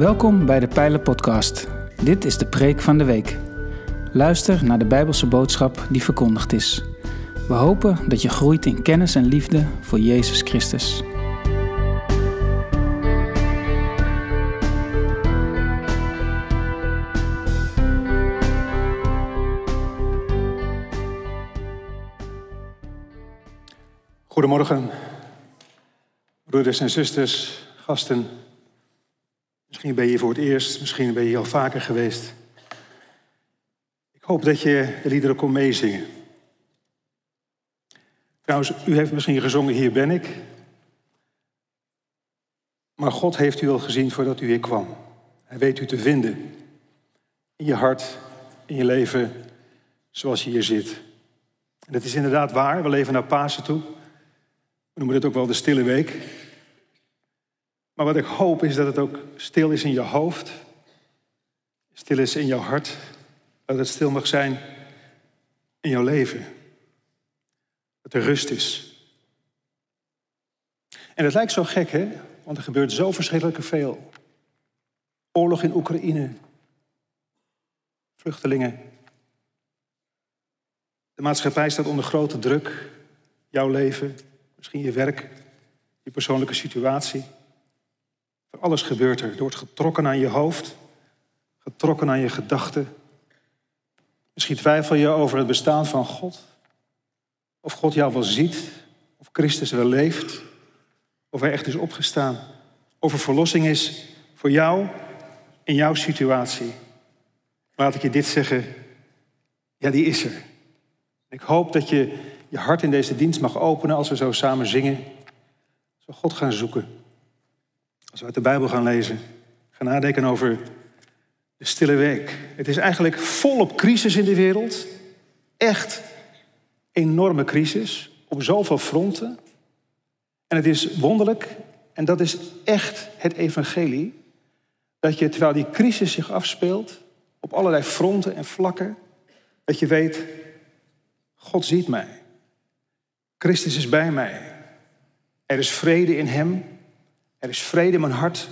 Welkom bij de Pijlen Podcast. Dit is de preek van de week. Luister naar de Bijbelse boodschap die verkondigd is. We hopen dat je groeit in kennis en liefde voor Jezus Christus. Goedemorgen, broeders en zusters, gasten. Misschien ben je hier voor het eerst, misschien ben je al vaker geweest. Ik hoop dat je de liederen kon meezingen. Trouwens, u heeft misschien gezongen Hier ben ik. Maar God heeft u al gezien voordat u hier kwam. Hij weet u te vinden. In je hart, in je leven, zoals je hier zit. En dat is inderdaad waar. We leven naar Pasen toe. We noemen het ook wel de stille week. Maar wat ik hoop is dat het ook stil is in je hoofd. Stil is in jouw hart. Dat het stil mag zijn in jouw leven. Dat er rust is. En het lijkt zo gek, hè? Want er gebeurt zo verschrikkelijk veel. Oorlog in Oekraïne. Vluchtelingen. De maatschappij staat onder grote druk. Jouw leven, misschien je werk, je persoonlijke situatie. Voor alles gebeurt er. Er wordt getrokken aan je hoofd, getrokken aan je gedachten. Misschien twijfel je over het bestaan van God. Of God jou wel ziet, of Christus wel leeft, of hij echt is opgestaan. Of er verlossing is voor jou in jouw situatie. Laat ik je dit zeggen. Ja, die is er. Ik hoop dat je je hart in deze dienst mag openen als we zo samen zingen. We God gaan zoeken. Als we uit de Bijbel gaan lezen. Gaan nadenken over de stille week. Het is eigenlijk volop crisis in de wereld. Echt enorme crisis. Op zoveel fronten. En het is wonderlijk. En dat is echt het evangelie. Dat je terwijl die crisis zich afspeelt. Op allerlei fronten en vlakken. Dat je weet. God ziet mij. Christus is bij mij. Er is vrede in Hem. Er is vrede in mijn hart.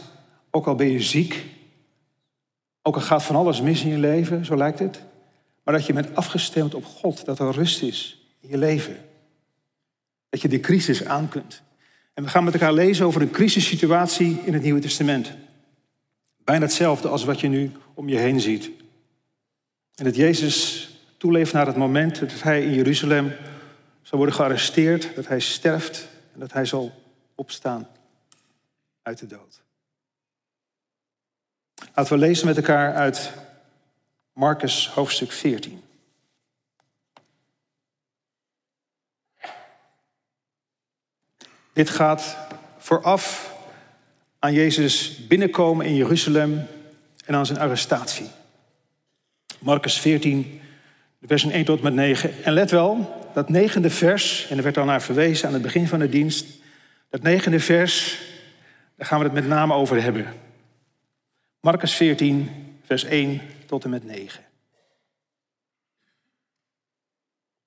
Ook al ben je ziek. Ook al gaat van alles mis in je leven, zo lijkt het. Maar dat je bent afgestemd op God. Dat er rust is in je leven. Dat je die crisis aan kunt. En we gaan met elkaar lezen over een crisissituatie in het Nieuwe Testament. Bijna hetzelfde als wat je nu om je heen ziet. En dat Jezus toeleeft naar het moment dat hij in Jeruzalem zal worden gearresteerd, dat hij sterft en dat hij zal opstaan uit de dood. Laten we lezen met elkaar uit Marcus hoofdstuk 14. Dit gaat vooraf aan Jezus binnenkomen in Jeruzalem en aan zijn arrestatie. Marcus 14, versen 1 tot met 9. En let wel, dat negende vers, en er werd al naar verwezen aan het begin van de dienst, dat negende vers, daar gaan we het met name over hebben. Marcus 14, vers 1 tot en met 9.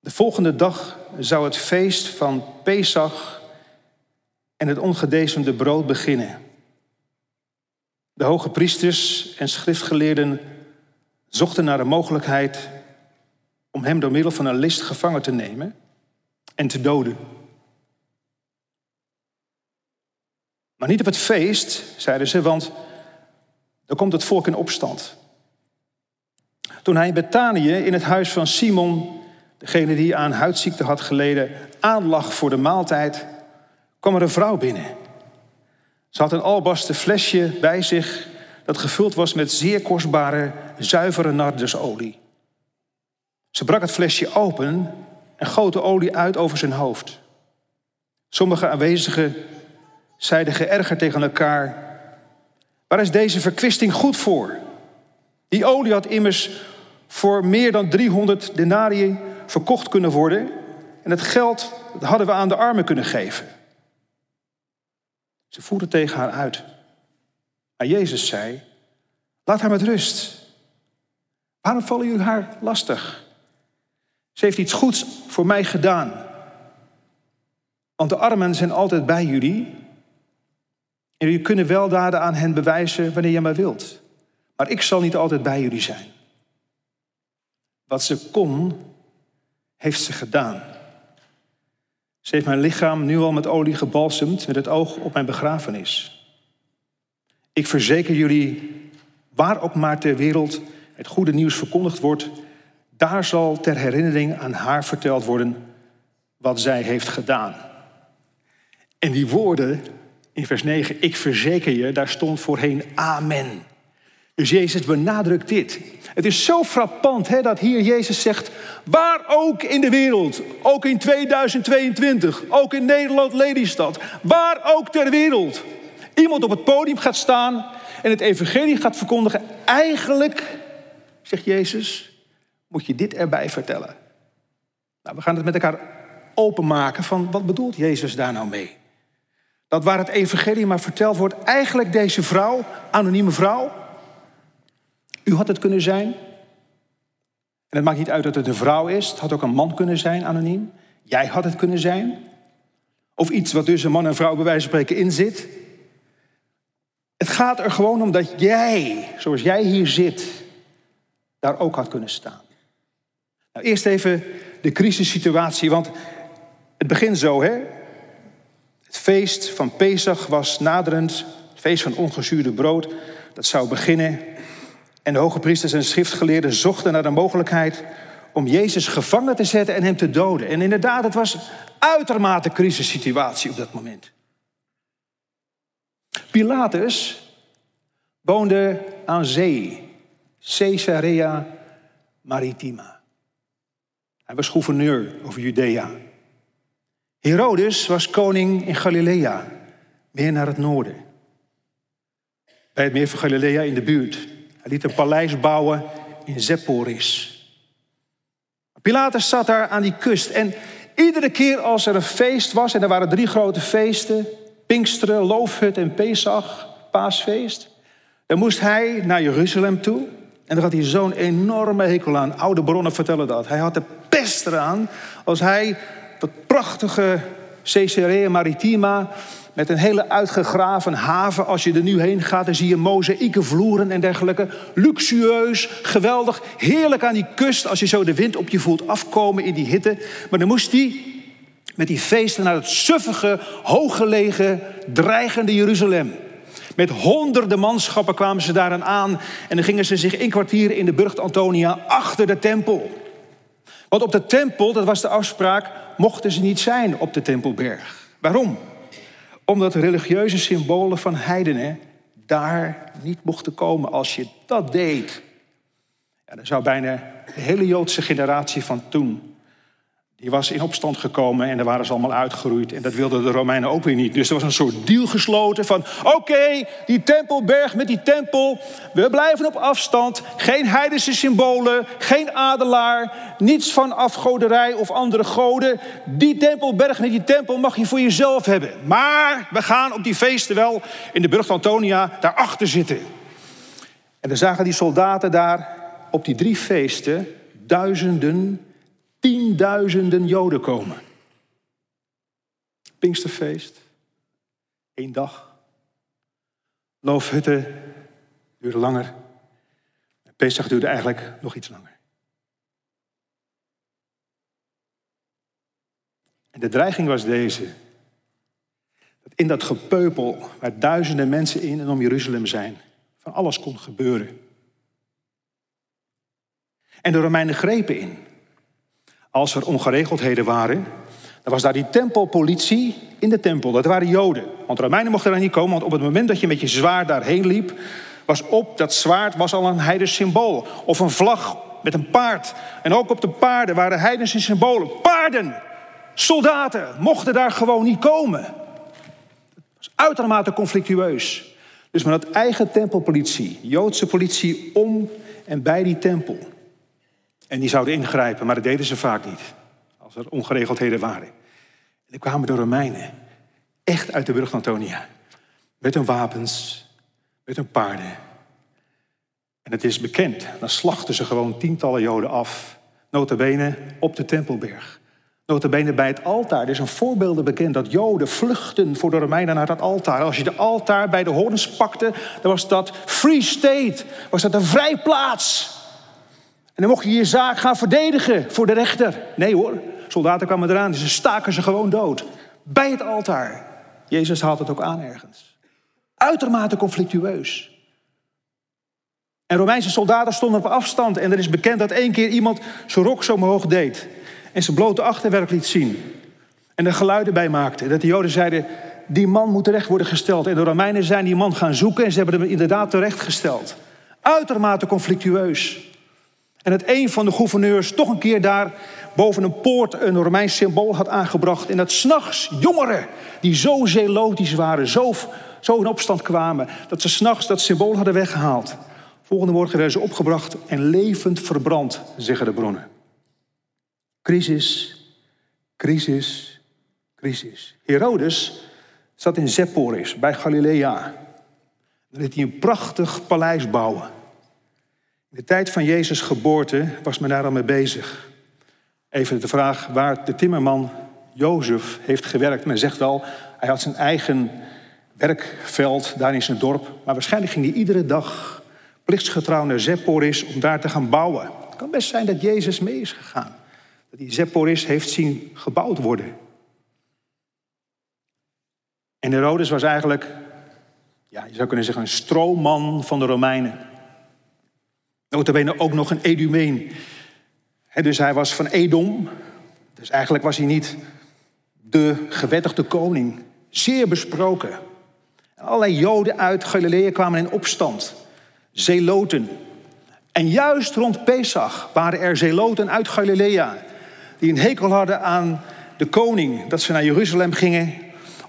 De volgende dag zou het feest van Pesach en het ongedezemde brood beginnen. De hoge priesters en schriftgeleerden zochten naar de mogelijkheid om hem door middel van een list gevangen te nemen en te doden. Maar niet op het feest, zeiden ze, want dan komt het volk in opstand. Toen hij in Betanië in het huis van Simon, degene die aan huidziekte had geleden, aanlag voor de maaltijd, kwam er een vrouw binnen. Ze had een albasten flesje bij zich dat gevuld was met zeer kostbare, zuivere nardusolie. Ze brak het flesje open en goot de olie uit over zijn hoofd. Sommige aanwezigen zeiden geërgerd tegen elkaar: Waar is deze verkwisting goed voor? Die olie had immers voor meer dan 300 denarii verkocht kunnen worden en het geld hadden we aan de armen kunnen geven. Ze voerden tegen haar uit. Maar Jezus zei: Laat haar met rust. Waarom vallen jullie haar lastig? Ze heeft iets goeds voor mij gedaan. Want de armen zijn altijd bij jullie. En jullie kunnen weldaden aan hen bewijzen wanneer je maar wilt. Maar ik zal niet altijd bij jullie zijn. Wat ze kon, heeft ze gedaan. Ze heeft mijn lichaam nu al met olie gebalsemd met het oog op mijn begrafenis. Ik verzeker jullie, waar ook maar ter wereld het goede nieuws verkondigd wordt, daar zal ter herinnering aan haar verteld worden wat zij heeft gedaan. En die woorden in vers 9, ik verzeker je, daar stond voorheen amen. Dus Jezus benadrukt dit. Het is zo frappant hè, dat hier Jezus zegt, waar ook in de wereld, ook in 2022, ook in Nederland, Lelystad, waar ook ter wereld, iemand op het podium gaat staan en het evangelie gaat verkondigen. Eigenlijk, zegt Jezus, moet je dit erbij vertellen. Nou, we gaan het met elkaar openmaken van wat bedoelt Jezus daar nou mee? Dat waar het evangelie maar verteld wordt, eigenlijk deze vrouw, anonieme vrouw, u had het kunnen zijn. En het maakt niet uit dat het een vrouw is. Het had ook een man kunnen zijn, anoniem. Jij had het kunnen zijn. Of iets wat tussen man en vrouw bij wijze van spreken in zit. Het gaat er gewoon om dat jij, zoals jij hier zit, daar ook had kunnen staan. Nou, eerst even de crisissituatie, want het begint zo, hè? Het feest van Pesach was naderend, het feest van ongezuurde brood. Dat zou beginnen en de hoge priesters en schriftgeleerden zochten naar de mogelijkheid om Jezus gevangen te zetten en hem te doden. En inderdaad, het was uitermate crisissituatie op dat moment. Pilatus woonde aan zee, Caesarea Maritima. Hij was gouverneur over Judea. Herodes was koning in Galilea, meer naar het noorden. Bij het meer van Galilea in de buurt. Hij liet een paleis bouwen in Zepporis. Pilatus zat daar aan die kust. En iedere keer als er een feest was, en er waren drie grote feesten: Pinksteren, Loofhut en Pesach, Paasfeest. Dan moest hij naar Jeruzalem toe. En daar had hij zo'n enorme hekel aan. Oude bronnen vertellen dat. Hij had de pest eraan als hij dat prachtige Caesarea Maritima met een hele uitgegraven haven. Als je er nu heen gaat, dan zie je mozaïeke vloeren en dergelijke. Luxueus, geweldig, heerlijk aan die kust. Als je zo de wind op je voelt afkomen in die hitte. Maar dan moest hij met die feesten naar het suffige, hooggelegen, dreigende Jeruzalem. Met honderden manschappen kwamen ze daaraan aan. En dan gingen ze zich inkwartieren in de burcht Antonia achter de tempel. Want op de tempel, dat was de afspraak, mochten ze niet zijn op de tempelberg. Waarom? Omdat religieuze symbolen van heidenen daar niet mochten komen. Als je dat deed, ja, dan zou bijna de hele Joodse generatie van toen die was in opstand gekomen en daar waren ze allemaal uitgeroeid. En dat wilden de Romeinen ook weer niet. Dus er was een soort deal gesloten van... oké, die tempelberg met die tempel, we blijven op afstand. Geen heidense symbolen, geen adelaar, niets van afgoderij of andere goden. Die tempelberg met die tempel mag je voor jezelf hebben. Maar we gaan op die feesten wel in de burcht Antonia daarachter zitten. En dan zagen die soldaten daar op die drie feesten duizenden tienduizenden Joden komen. Pinksterfeest, één dag. Loofhutten duurde langer. Pesach duurde eigenlijk nog iets langer. En de dreiging was deze. Dat in dat gepeupel waar duizenden mensen in en om Jeruzalem zijn, van alles kon gebeuren. En de Romeinen grepen in. Als er ongeregeldheden waren, dan was daar die tempelpolitie in de tempel. Dat waren Joden. Want Romeinen mochten daar niet komen, want op het moment dat je met je zwaard daarheen liep, was op dat zwaard was al een heidens symbool. Of een vlag met een paard. En ook op de paarden waren heidense symbolen. Paarden, soldaten, mochten daar gewoon niet komen. Dat was uitermate conflictueus. Dus met dat eigen tempelpolitie, Joodse politie om en bij die tempel. En die zouden ingrijpen, maar dat deden ze vaak niet. Als er ongeregeldheden waren. En dan kwamen de Romeinen echt uit de burcht Antonia. Met hun wapens, met hun paarden. En het is bekend, dan slachten ze gewoon tientallen Joden af. Notabene op de Tempelberg. Notabene bij het altaar. Er is een voorbeeld bekend dat Joden vluchten voor de Romeinen naar dat altaar. Als je de altaar bij de horens pakte, dan was dat free state. Was dat een vrijplaats. En dan mocht je je zaak gaan verdedigen voor de rechter. Nee hoor, soldaten kwamen eraan, dus ze staken ze gewoon dood. Bij het altaar. Jezus haalt het ook aan ergens. Uitermate conflictueus. En Romeinse soldaten stonden op afstand. En er is bekend dat één keer iemand zijn rok zo omhoog deed. En zijn blote achterwerk liet zien. En er geluiden bij maakte. Dat de Joden zeiden, die man moet terecht worden gesteld. En de Romeinen zijn die man gaan zoeken en ze hebben hem inderdaad terechtgesteld. Uitermate conflictueus. En dat een van de gouverneurs toch een keer daar boven een poort een Romeins symbool had aangebracht. En dat s'nachts jongeren die zo zeelotisch waren, zo, zo in opstand kwamen, dat ze s'nachts dat symbool hadden weggehaald. Volgende morgen werden ze opgebracht en levend verbrand, zeggen de bronnen. Crisis, crisis, crisis. Herodes zat in Zepporis bij Galilea. Daar liet hij een prachtig paleis bouwen. De tijd van Jezus' geboorte was men daar al mee bezig. Even de vraag waar de timmerman Jozef heeft gewerkt. Men zegt wel, hij had zijn eigen werkveld daar in zijn dorp. Maar waarschijnlijk ging hij iedere dag plichtsgetrouw naar Zepporis om daar te gaan bouwen. Het kan best zijn dat Jezus mee is gegaan. Dat hij Zepporis heeft zien gebouwd worden. En Herodes was eigenlijk, ja, je zou kunnen zeggen, een stroomman van de Romeinen. Notabene ook nog een Edumeen. dus hij was van Edom. Dus eigenlijk was hij niet de gewettigde koning. Zeer besproken. En allerlei Joden uit Galilea kwamen in opstand. Zeloten. En juist rond Pesach waren er Zeloten uit Galilea. Die een hekel hadden aan de koning. Dat ze naar Jeruzalem gingen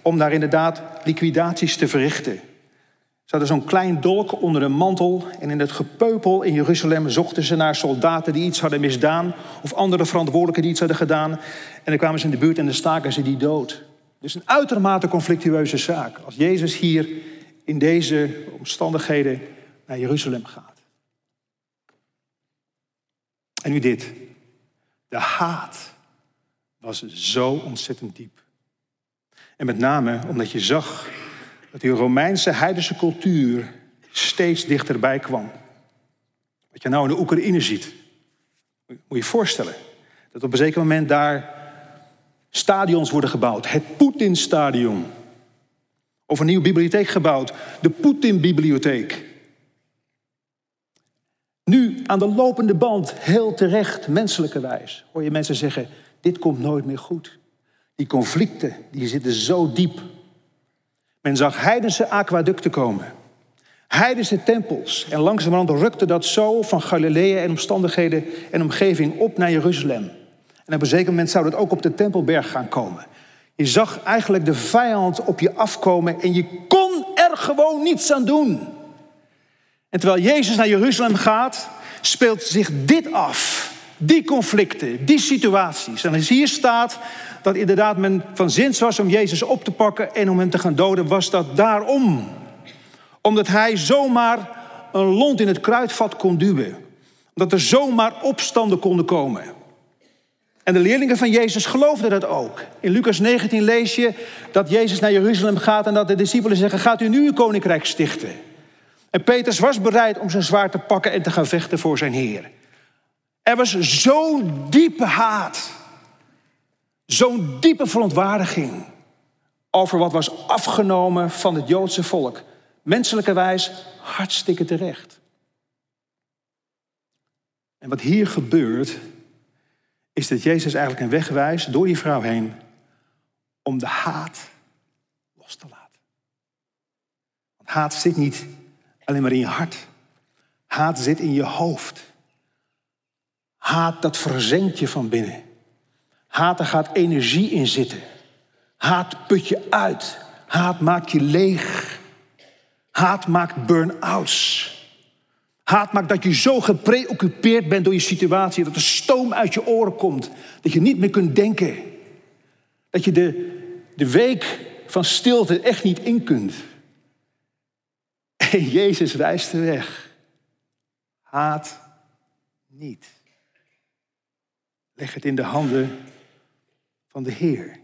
om daar inderdaad liquidaties te verrichten. Ze hadden zo'n klein dolk onder een mantel en in het gepeupel in Jeruzalem zochten ze naar soldaten die iets hadden misdaan of andere verantwoordelijken die iets hadden gedaan. En dan kwamen ze in de buurt en dan staken ze die dood. Dus een uitermate conflictueuze zaak als Jezus hier in deze omstandigheden naar Jeruzalem gaat. En nu dit. De haat was zo ontzettend diep. En met name omdat je zag dat die Romeinse heidense cultuur steeds dichterbij kwam. Wat je nou in de Oekraïne ziet, moet je je voorstellen. Dat op een zeker moment daar stadions worden gebouwd. Het Poetin-stadion. Of een nieuwe bibliotheek gebouwd. De Poetin-bibliotheek. Nu aan de lopende band, heel terecht, menselijkerwijs, hoor je mensen zeggen: dit komt nooit meer goed. Die conflicten die zitten zo diep. Men zag heidense aquaducten komen. Heidense tempels. En langzamerhand rukte dat zo van Galilea en omstandigheden en omgeving op naar Jeruzalem. En op een zeker moment zou dat ook op de Tempelberg gaan komen. Je zag eigenlijk de vijand op je afkomen en je kon er gewoon niets aan doen. En terwijl Jezus naar Jeruzalem gaat, speelt zich dit af. Die conflicten, die situaties. En als hier staat dat inderdaad men van zins was om Jezus op te pakken en om hem te gaan doden, was dat daarom. Omdat hij zomaar een lont in het kruidvat kon duwen. Omdat er zomaar opstanden konden komen. En de leerlingen van Jezus geloofden dat ook. In Lucas 19 lees je dat Jezus naar Jeruzalem gaat en dat de discipelen zeggen: Gaat u nu uw koninkrijk stichten? En Petrus was bereid om zijn zwaard te pakken en te gaan vechten voor zijn Heer. Er was zo'n diepe haat, zo'n diepe verontwaardiging over wat was afgenomen van het Joodse volk. Menselijkerwijs hartstikke terecht. En wat hier gebeurt, is dat Jezus eigenlijk een weg wijst door die vrouw heen om de haat los te laten. Want haat zit niet alleen maar in je hart. Haat zit in je hoofd. Haat, dat verzenkt je van binnen. Haat, daar gaat energie in zitten. Haat put je uit. Haat maakt je leeg. Haat maakt burn-outs. Haat maakt dat je zo gepreoccupeerd bent door je situatie, dat er stoom uit je oren komt, dat je niet meer kunt denken. Dat je de, de week van stilte echt niet in kunt. En Jezus wijst de weg. Haat niet. Leg het in de handen van de Heer.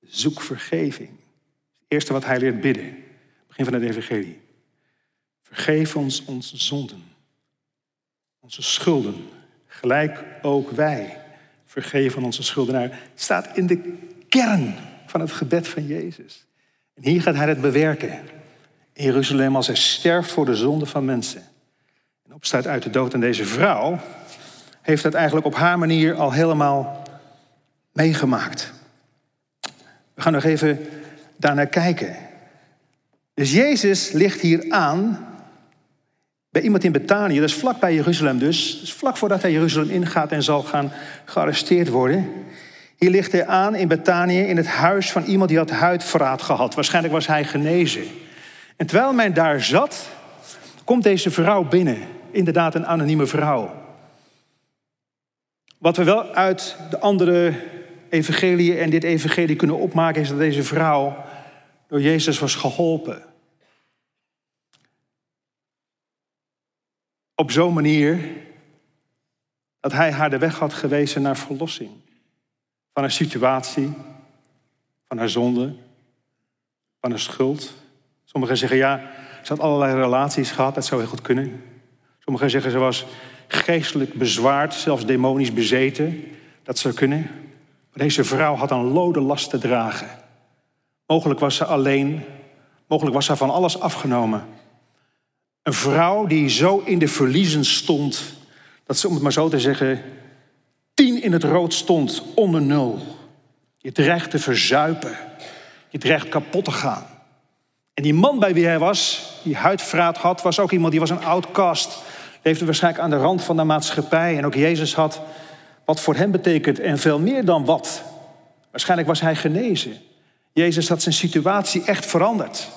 Zoek vergeving. Het eerste wat hij leert bidden. Begin van het evangelie. Vergeef ons onze zonden. Onze schulden. Gelijk ook wij vergeven onze schuldenaar. Het staat in de kern van het gebed van Jezus. En hier gaat hij het bewerken. In Jeruzalem als hij sterft voor de zonde van mensen. En opstaat uit de dood. En deze vrouw heeft dat eigenlijk op haar manier al helemaal meegemaakt. We gaan nog even daarnaar kijken. Dus Jezus ligt hier aan bij iemand in Betanië, dat is vlak bij Jeruzalem dus. dus vlak voordat hij Jeruzalem ingaat en zal gaan gearresteerd worden. Hier ligt hij aan in Betanië in het huis van iemand die had huidverraad gehad. Waarschijnlijk was hij genezen. En terwijl men daar zat, komt deze vrouw binnen. Inderdaad een anonieme vrouw. Wat we wel uit de andere evangeliën en dit evangelie kunnen opmaken... is dat deze vrouw door Jezus was geholpen. Op zo'n manier dat hij haar de weg had gewezen naar verlossing. Van een situatie, van haar zonde, van haar schuld. Sommigen zeggen ja, ze had allerlei relaties gehad, dat zou heel goed kunnen. Sommigen zeggen ze was geestelijk bezwaard, zelfs demonisch bezeten. Dat zou kunnen. Maar deze vrouw had een lode last te dragen. Mogelijk was ze alleen, mogelijk was ze van alles afgenomen. Een vrouw die zo in de verliezen stond, dat ze, om het maar zo te zeggen, tien in het rood stond, onder nul. Je dreigt te verzuipen. Je dreigt kapot te gaan. En die man bij wie hij was, die huidvraat had, was ook iemand die was een outcast. Leefde waarschijnlijk aan de rand van de maatschappij. En ook Jezus had wat voor hem betekent en veel meer dan wat. Waarschijnlijk was hij genezen. Jezus had zijn situatie echt veranderd.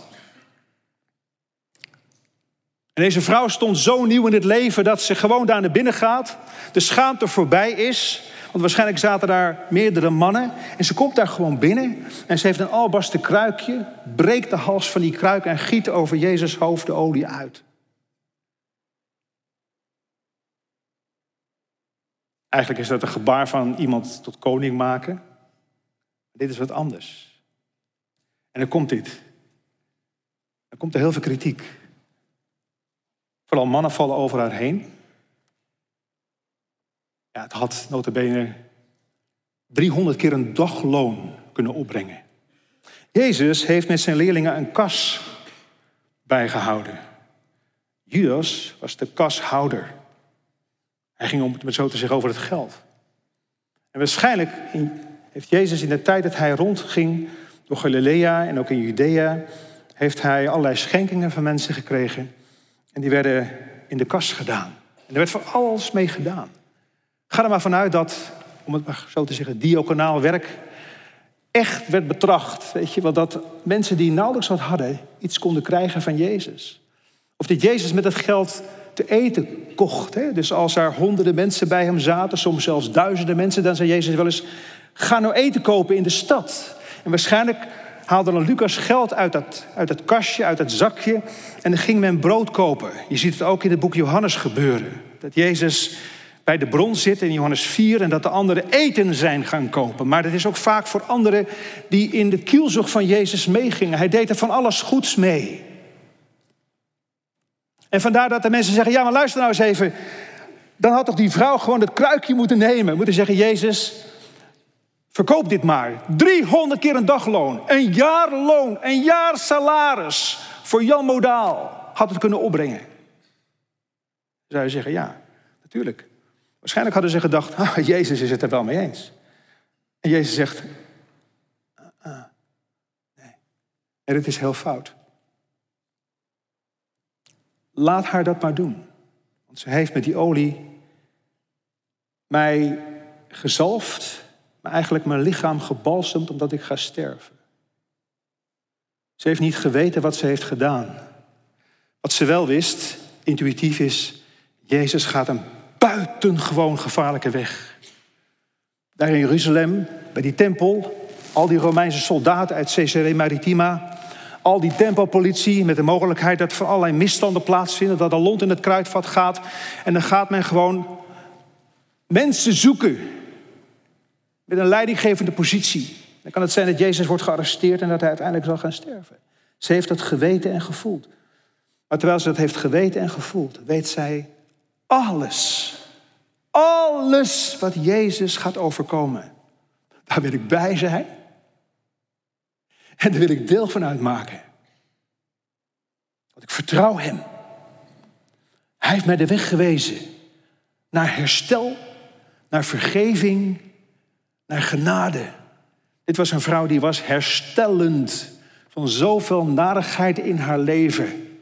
En deze vrouw stond zo nieuw in het leven dat ze gewoon daar naar binnen gaat. De schaamte voorbij is. Want waarschijnlijk zaten daar meerdere mannen. En ze komt daar gewoon binnen. En ze heeft een albasten kruikje. Breekt de hals van die kruik en giet over Jezus hoofd de olie uit. Eigenlijk is dat een gebaar van iemand tot koning maken. Dit is wat anders. En dan komt dit. Dan komt er heel veel kritiek. Vooral mannen vallen over haar heen. Ja, het had notabene 300 keer een dagloon kunnen opbrengen. Jezus heeft met zijn leerlingen een kas bijgehouden. Judas was de kashouder. Hij ging om het zo te zeggen over het geld. En waarschijnlijk heeft Jezus in de tijd dat hij rondging door Galilea en ook in Judea, heeft hij allerlei schenkingen van mensen gekregen. En die werden in de kas gedaan. En er werd voor alles mee gedaan. Ga er maar vanuit dat, om het maar zo te zeggen, diaconaal werk echt werd betracht. Weet je, want dat mensen die nauwelijks wat hadden, iets konden krijgen van Jezus. Of dat Jezus met het geld te eten kocht. Hè? Dus als er honderden mensen bij hem zaten, soms zelfs duizenden mensen, dan zei Jezus wel eens: Ga nou eten kopen in de stad. En waarschijnlijk haalde dan Lucas geld uit dat, uit het kastje, uit het zakje. En dan ging men brood kopen. Je ziet het ook in het boek Johannes gebeuren. Dat Jezus bij de bron zit in Johannes 4 en dat de anderen eten zijn gaan kopen. Maar dat is ook vaak voor anderen die in de kielzog van Jezus meegingen. Hij deed er van alles goeds mee. En vandaar dat de mensen zeggen: Ja, maar luister nou eens even. Dan had toch die vrouw gewoon het kruikje moeten nemen. Moeten zeggen: Jezus, Verkoop dit maar. 300 keer een dagloon, een jaarloon, een jaar salaris voor Jan Modaal had het kunnen opbrengen. Zou je zeggen, ja, natuurlijk. Waarschijnlijk hadden ze gedacht, Jezus is het er wel mee eens. En Jezus zegt, ah, ah, nee. En het is heel fout. Laat haar dat maar doen. Want ze heeft met die olie mij gezalfd maar eigenlijk mijn lichaam gebalsemd omdat ik ga sterven. Ze heeft niet geweten wat ze heeft gedaan. Wat ze wel wist, intuïtief is, Jezus gaat een buitengewoon gevaarlijke weg. Daar in Jeruzalem, bij die tempel, al die Romeinse soldaten uit Caesarea Maritima, al die tempelpolitie met de mogelijkheid dat er allerlei misstanden plaatsvinden, dat er lont in het kruidvat gaat. En dan gaat men gewoon mensen zoeken met een leidinggevende positie. Dan kan het zijn dat Jezus wordt gearresteerd en dat hij uiteindelijk zal gaan sterven. Ze heeft dat geweten en gevoeld. Maar terwijl ze dat heeft geweten en gevoeld, weet zij alles. Alles wat Jezus gaat overkomen. Daar wil ik bij zijn. En daar wil ik deel van uitmaken. Want ik vertrouw Hem. Hij heeft mij de weg gewezen naar herstel, naar vergeving, naar genade. Dit was een vrouw die was herstellend van zoveel narigheid in haar leven.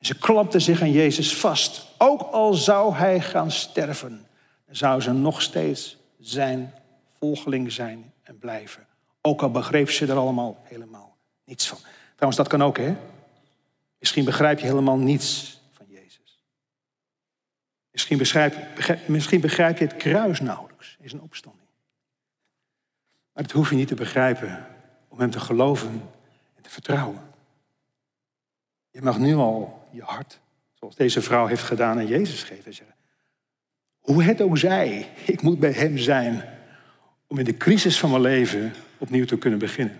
Ze klapte zich aan Jezus vast. Ook al zou hij gaan sterven, zou ze nog steeds zijn volgeling zijn en blijven. Ook al begreep ze er allemaal helemaal niets van. Trouwens, dat kan ook, hè? Misschien begrijp je helemaal niets van Jezus. Misschien begrijp, misschien begrijp je het kruis nauwelijks in zijn opstanding. Maar dat hoef je niet te begrijpen om hem te geloven en te vertrouwen. Je mag nu al je hart, zoals deze vrouw heeft gedaan, aan Jezus geven en zeggen: Hoe het ook zij, ik moet bij hem zijn om in de crisis van mijn leven opnieuw te kunnen beginnen.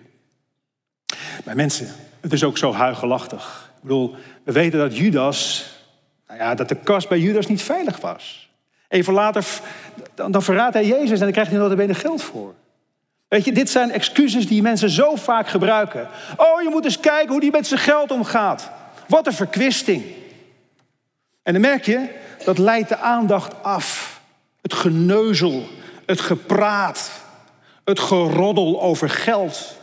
Maar mensen, het is ook zo huigelachtig. Ik bedoel, we weten dat Judas, nou ja, dat de kast bij Judas niet veilig was. Even later, dan, verraadt hij Jezus en dan krijgt hij er benen geld voor. Weet je, dit zijn excuses die mensen zo vaak gebruiken. Oh, je moet eens kijken hoe die met zijn geld omgaat. Wat een verkwisting. En dan merk je, dat leidt de aandacht af. Het geneuzel, het gepraat, het geroddel over geld.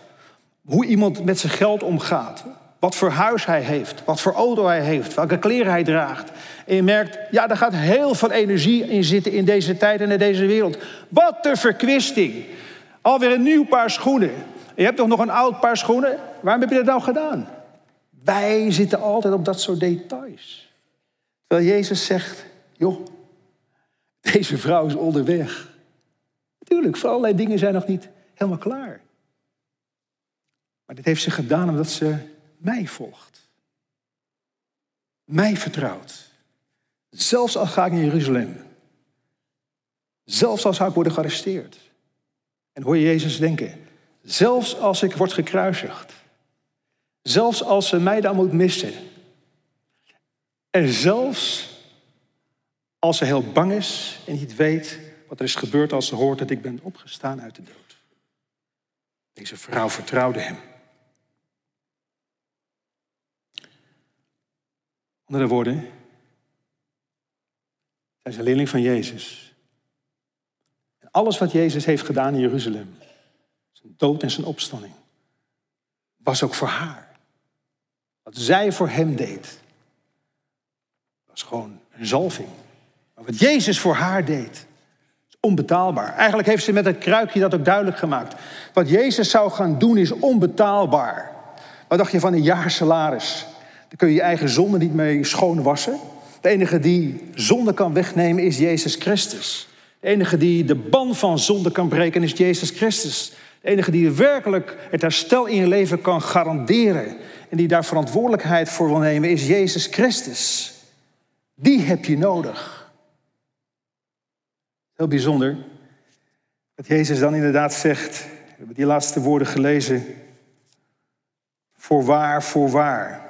Hoe iemand met zijn geld omgaat. Wat voor huis hij heeft, wat voor auto hij heeft, welke kleren hij draagt. En je merkt, ja, daar gaat heel veel energie in zitten in deze tijd en in deze wereld. Wat een verkwisting. Alweer een nieuw paar schoenen. Je hebt toch nog een oud paar schoenen? Waarom heb je dat nou gedaan? Wij zitten altijd op dat soort details. Terwijl Jezus zegt, joh, deze vrouw is onderweg. Natuurlijk, voor allerlei dingen zijn nog niet helemaal klaar. Maar dit heeft ze gedaan omdat ze mij volgt. Mij vertrouwt. Zelfs als ga ik naar Jeruzalem. Zelfs als zou ik worden gearresteerd. En hoor je Jezus denken, zelfs als ik word gekruisigd. Zelfs als ze mij dan moet missen. En zelfs als ze heel bang is en niet weet wat er is gebeurd als ze hoort dat ik ben opgestaan uit de dood. Deze vrouw vertrouwde hem. Andere woorden, zij is een leerling van Jezus. En alles wat Jezus heeft gedaan in Jeruzalem, zijn dood en zijn opstanding, was ook voor haar. Wat zij voor hem deed, was gewoon een zalving. Maar wat Jezus voor haar deed, onbetaalbaar. Eigenlijk heeft ze met het kruikje dat ook duidelijk gemaakt. Wat Jezus zou gaan doen is onbetaalbaar. Wat dacht je van een jaar salaris? Daar kun je je eigen zonde niet mee schoonwassen. De enige die zonde kan wegnemen is Jezus Christus. De enige die de ban van zonde kan breken is Jezus Christus. De enige die werkelijk het herstel in je leven kan garanderen en die daar verantwoordelijkheid voor wil nemen, is Jezus Christus. Die heb je nodig. Heel bijzonder dat Jezus dan inderdaad zegt, we hebben die laatste woorden gelezen, voorwaar, voorwaar.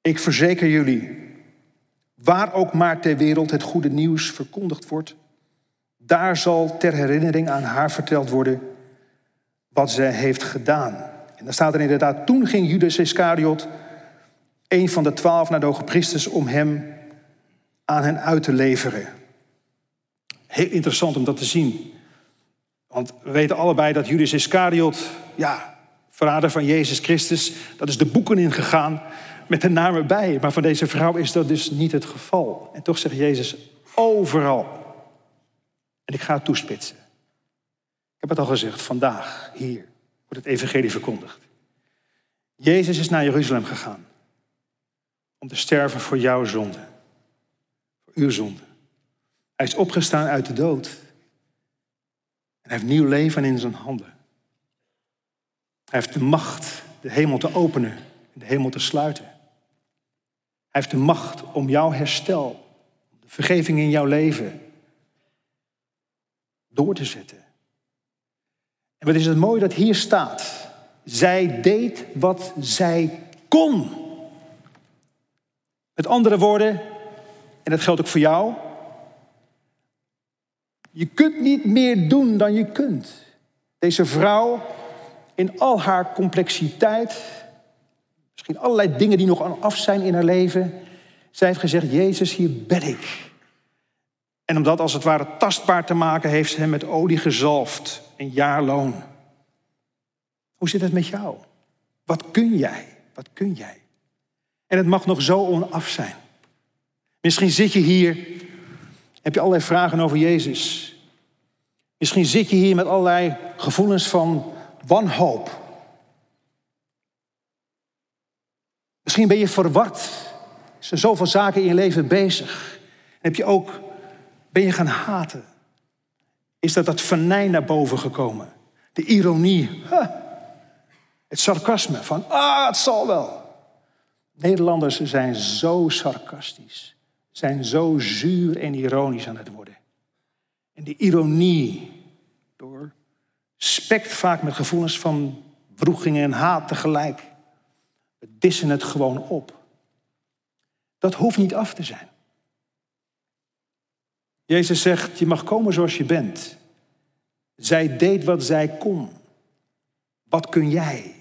Ik verzeker jullie, waar ook maar ter wereld het goede nieuws verkondigd wordt, daar zal ter herinnering aan haar verteld worden wat zij heeft gedaan. En dan staat er inderdaad, toen ging Judas Iscariot, een van de twaalf, naar de hoge priesters om hem aan hen uit te leveren. Heel interessant om dat te zien. Want we weten allebei dat Judas Iscariot, ja, verrader van Jezus Christus, dat is de boeken ingegaan met de naam erbij. Maar van deze vrouw is dat dus niet het geval. En toch zegt Jezus overal. En ik ga het toespitsen. Ik heb het al gezegd, vandaag, hier, wordt het evangelie verkondigd. Jezus is naar Jeruzalem gegaan om te sterven voor jouw zonde, uw zonde. Hij is opgestaan uit de dood. En hij heeft nieuw leven in zijn handen. Hij heeft de macht de hemel te openen en de hemel te sluiten. Hij heeft de macht om jouw herstel, de vergeving in jouw leven door te zetten. En wat is het mooi dat hier staat. Zij deed wat zij kon. Met andere woorden, en dat geldt ook voor jou. Je kunt niet meer doen dan je kunt. Deze vrouw, in al haar complexiteit, misschien allerlei dingen die nog aan af zijn in haar leven, zij heeft gezegd: Jezus, hier ben ik. En om dat als het ware tastbaar te maken, heeft ze hem met olie gezalfd, een jaarloon. Hoe zit het met jou? Wat kun jij? Wat kun jij? En het mag nog zo onaf zijn. Misschien zit je hier, heb je allerlei vragen over Jezus. Misschien zit je hier met allerlei gevoelens van wanhoop. Misschien ben je verward. Er zijn zoveel zaken in je leven bezig. heb je ook, ben je gaan haten. Is dat dat venijn naar boven gekomen? De ironie. Het sarcasme van, ah, het zal wel. Nederlanders zijn zo sarcastisch, zijn zo zuur en ironisch aan het worden. En die ironie door spekt vaak met gevoelens van wroeging en haat tegelijk. We dissen het gewoon op. Dat hoeft niet af te zijn. Jezus zegt, je mag komen zoals je bent. Zij deed wat zij kon. Wat kun jij?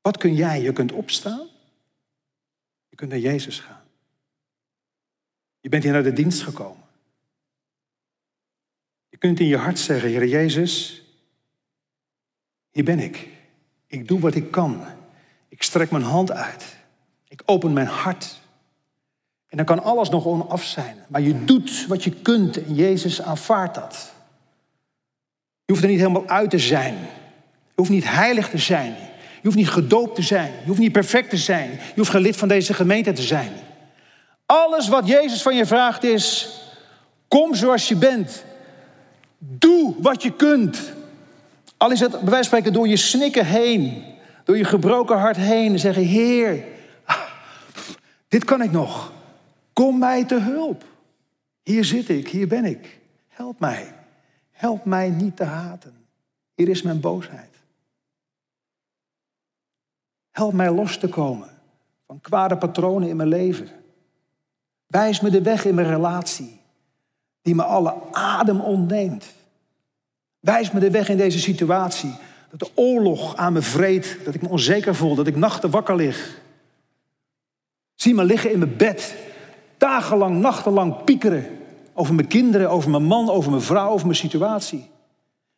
Wat kun jij? Je kunt opstaan. Je kunt naar Jezus gaan. Je bent hier naar de dienst gekomen. Je kunt in je hart zeggen, Heer Jezus, hier ben ik. Ik doe wat ik kan. Ik strek mijn hand uit. Ik open mijn hart. En dan kan alles nog onaf zijn. Maar je doet wat je kunt en Jezus aanvaardt dat. Je hoeft er niet helemaal uit te zijn. Je hoeft niet heilig te zijn. Je hoeft niet gedoopt te zijn. Je hoeft niet perfect te zijn. Je hoeft geen lid van deze gemeente te zijn. Alles wat Jezus van je vraagt is: kom zoals je bent. Doe wat je kunt. Al is het bij wijze van spreken door je snikken heen, door je gebroken hart heen, en zeggen: Heer, ah, dit kan ik nog. Kom mij te hulp. Hier zit ik, hier ben ik. Help mij. Help mij niet te haten. Hier is mijn boosheid. Help mij los te komen van kwade patronen in mijn leven. Wijs me de weg in mijn relatie die me alle adem ontneemt. Wijs me de weg in deze situatie. Dat de oorlog aan me vreet, dat ik me onzeker voel, dat ik nachten wakker lig. Zie me liggen in mijn bed, dagenlang, nachtenlang piekeren over mijn kinderen, over mijn man, over mijn vrouw, over mijn situatie.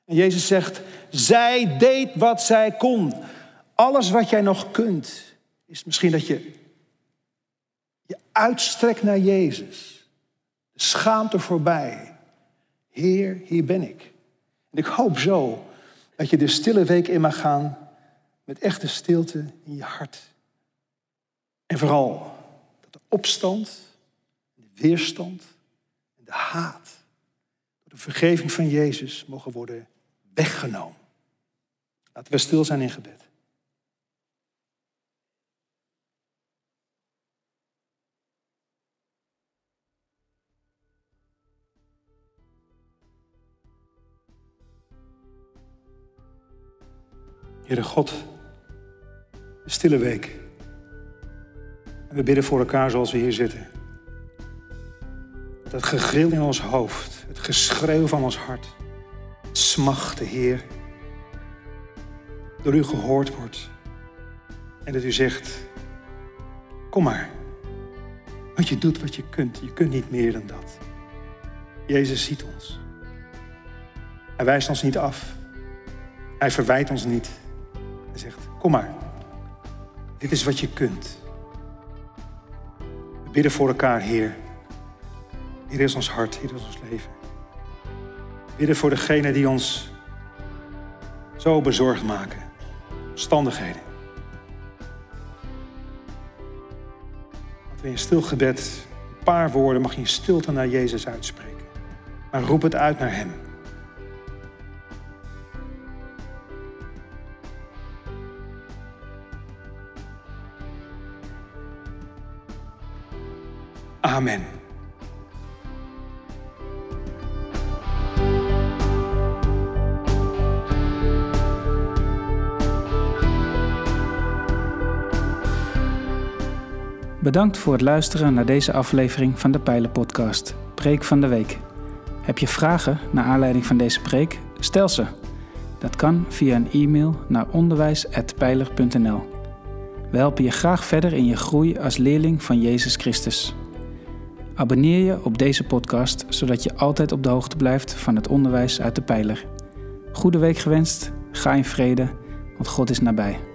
En Jezus zegt, zij deed wat zij kon. Alles wat jij nog kunt, is misschien dat je je uitstrekt naar Jezus. De schaamte voorbij. Heer, hier ben ik. En ik hoop zo dat je de stille week in mag gaan met echte stilte in je hart. En vooral dat de opstand, de weerstand en de haat door de vergeving van Jezus mogen worden weggenomen. Laten we stil zijn in gebed. Heere God, de stille week. We bidden voor elkaar zoals we hier zitten. Dat gegil in ons hoofd, het geschreeuw van ons hart, het smachten, Heer, door u gehoord wordt. En dat u zegt, kom maar. Want je doet wat je kunt. Je kunt niet meer dan dat. Jezus ziet ons. Hij wijst ons niet af. Hij verwijt ons niet kom maar. Dit is wat je kunt. We bidden voor elkaar, Heer. Hier is ons hart, hier is ons leven. We bidden voor degenen die ons zo bezorgd maken. Omstandigheden. Dat we in stil gebed een paar woorden mag je in stilte naar Jezus uitspreken. Maar roep het uit naar Hem. Amen. Bedankt voor het luisteren naar deze aflevering van de Pijlen Podcast, Preek van de Week. Heb je vragen naar aanleiding van deze preek? Stel ze. Dat kan via een e-mail naar onderwijs.pijler.nl. We helpen je graag verder in je groei als leerling van Jezus Christus. Abonneer je op deze podcast, zodat je altijd op de hoogte blijft van het onderwijs uit de Pijler. Goede week gewenst, ga in vrede, want God is nabij.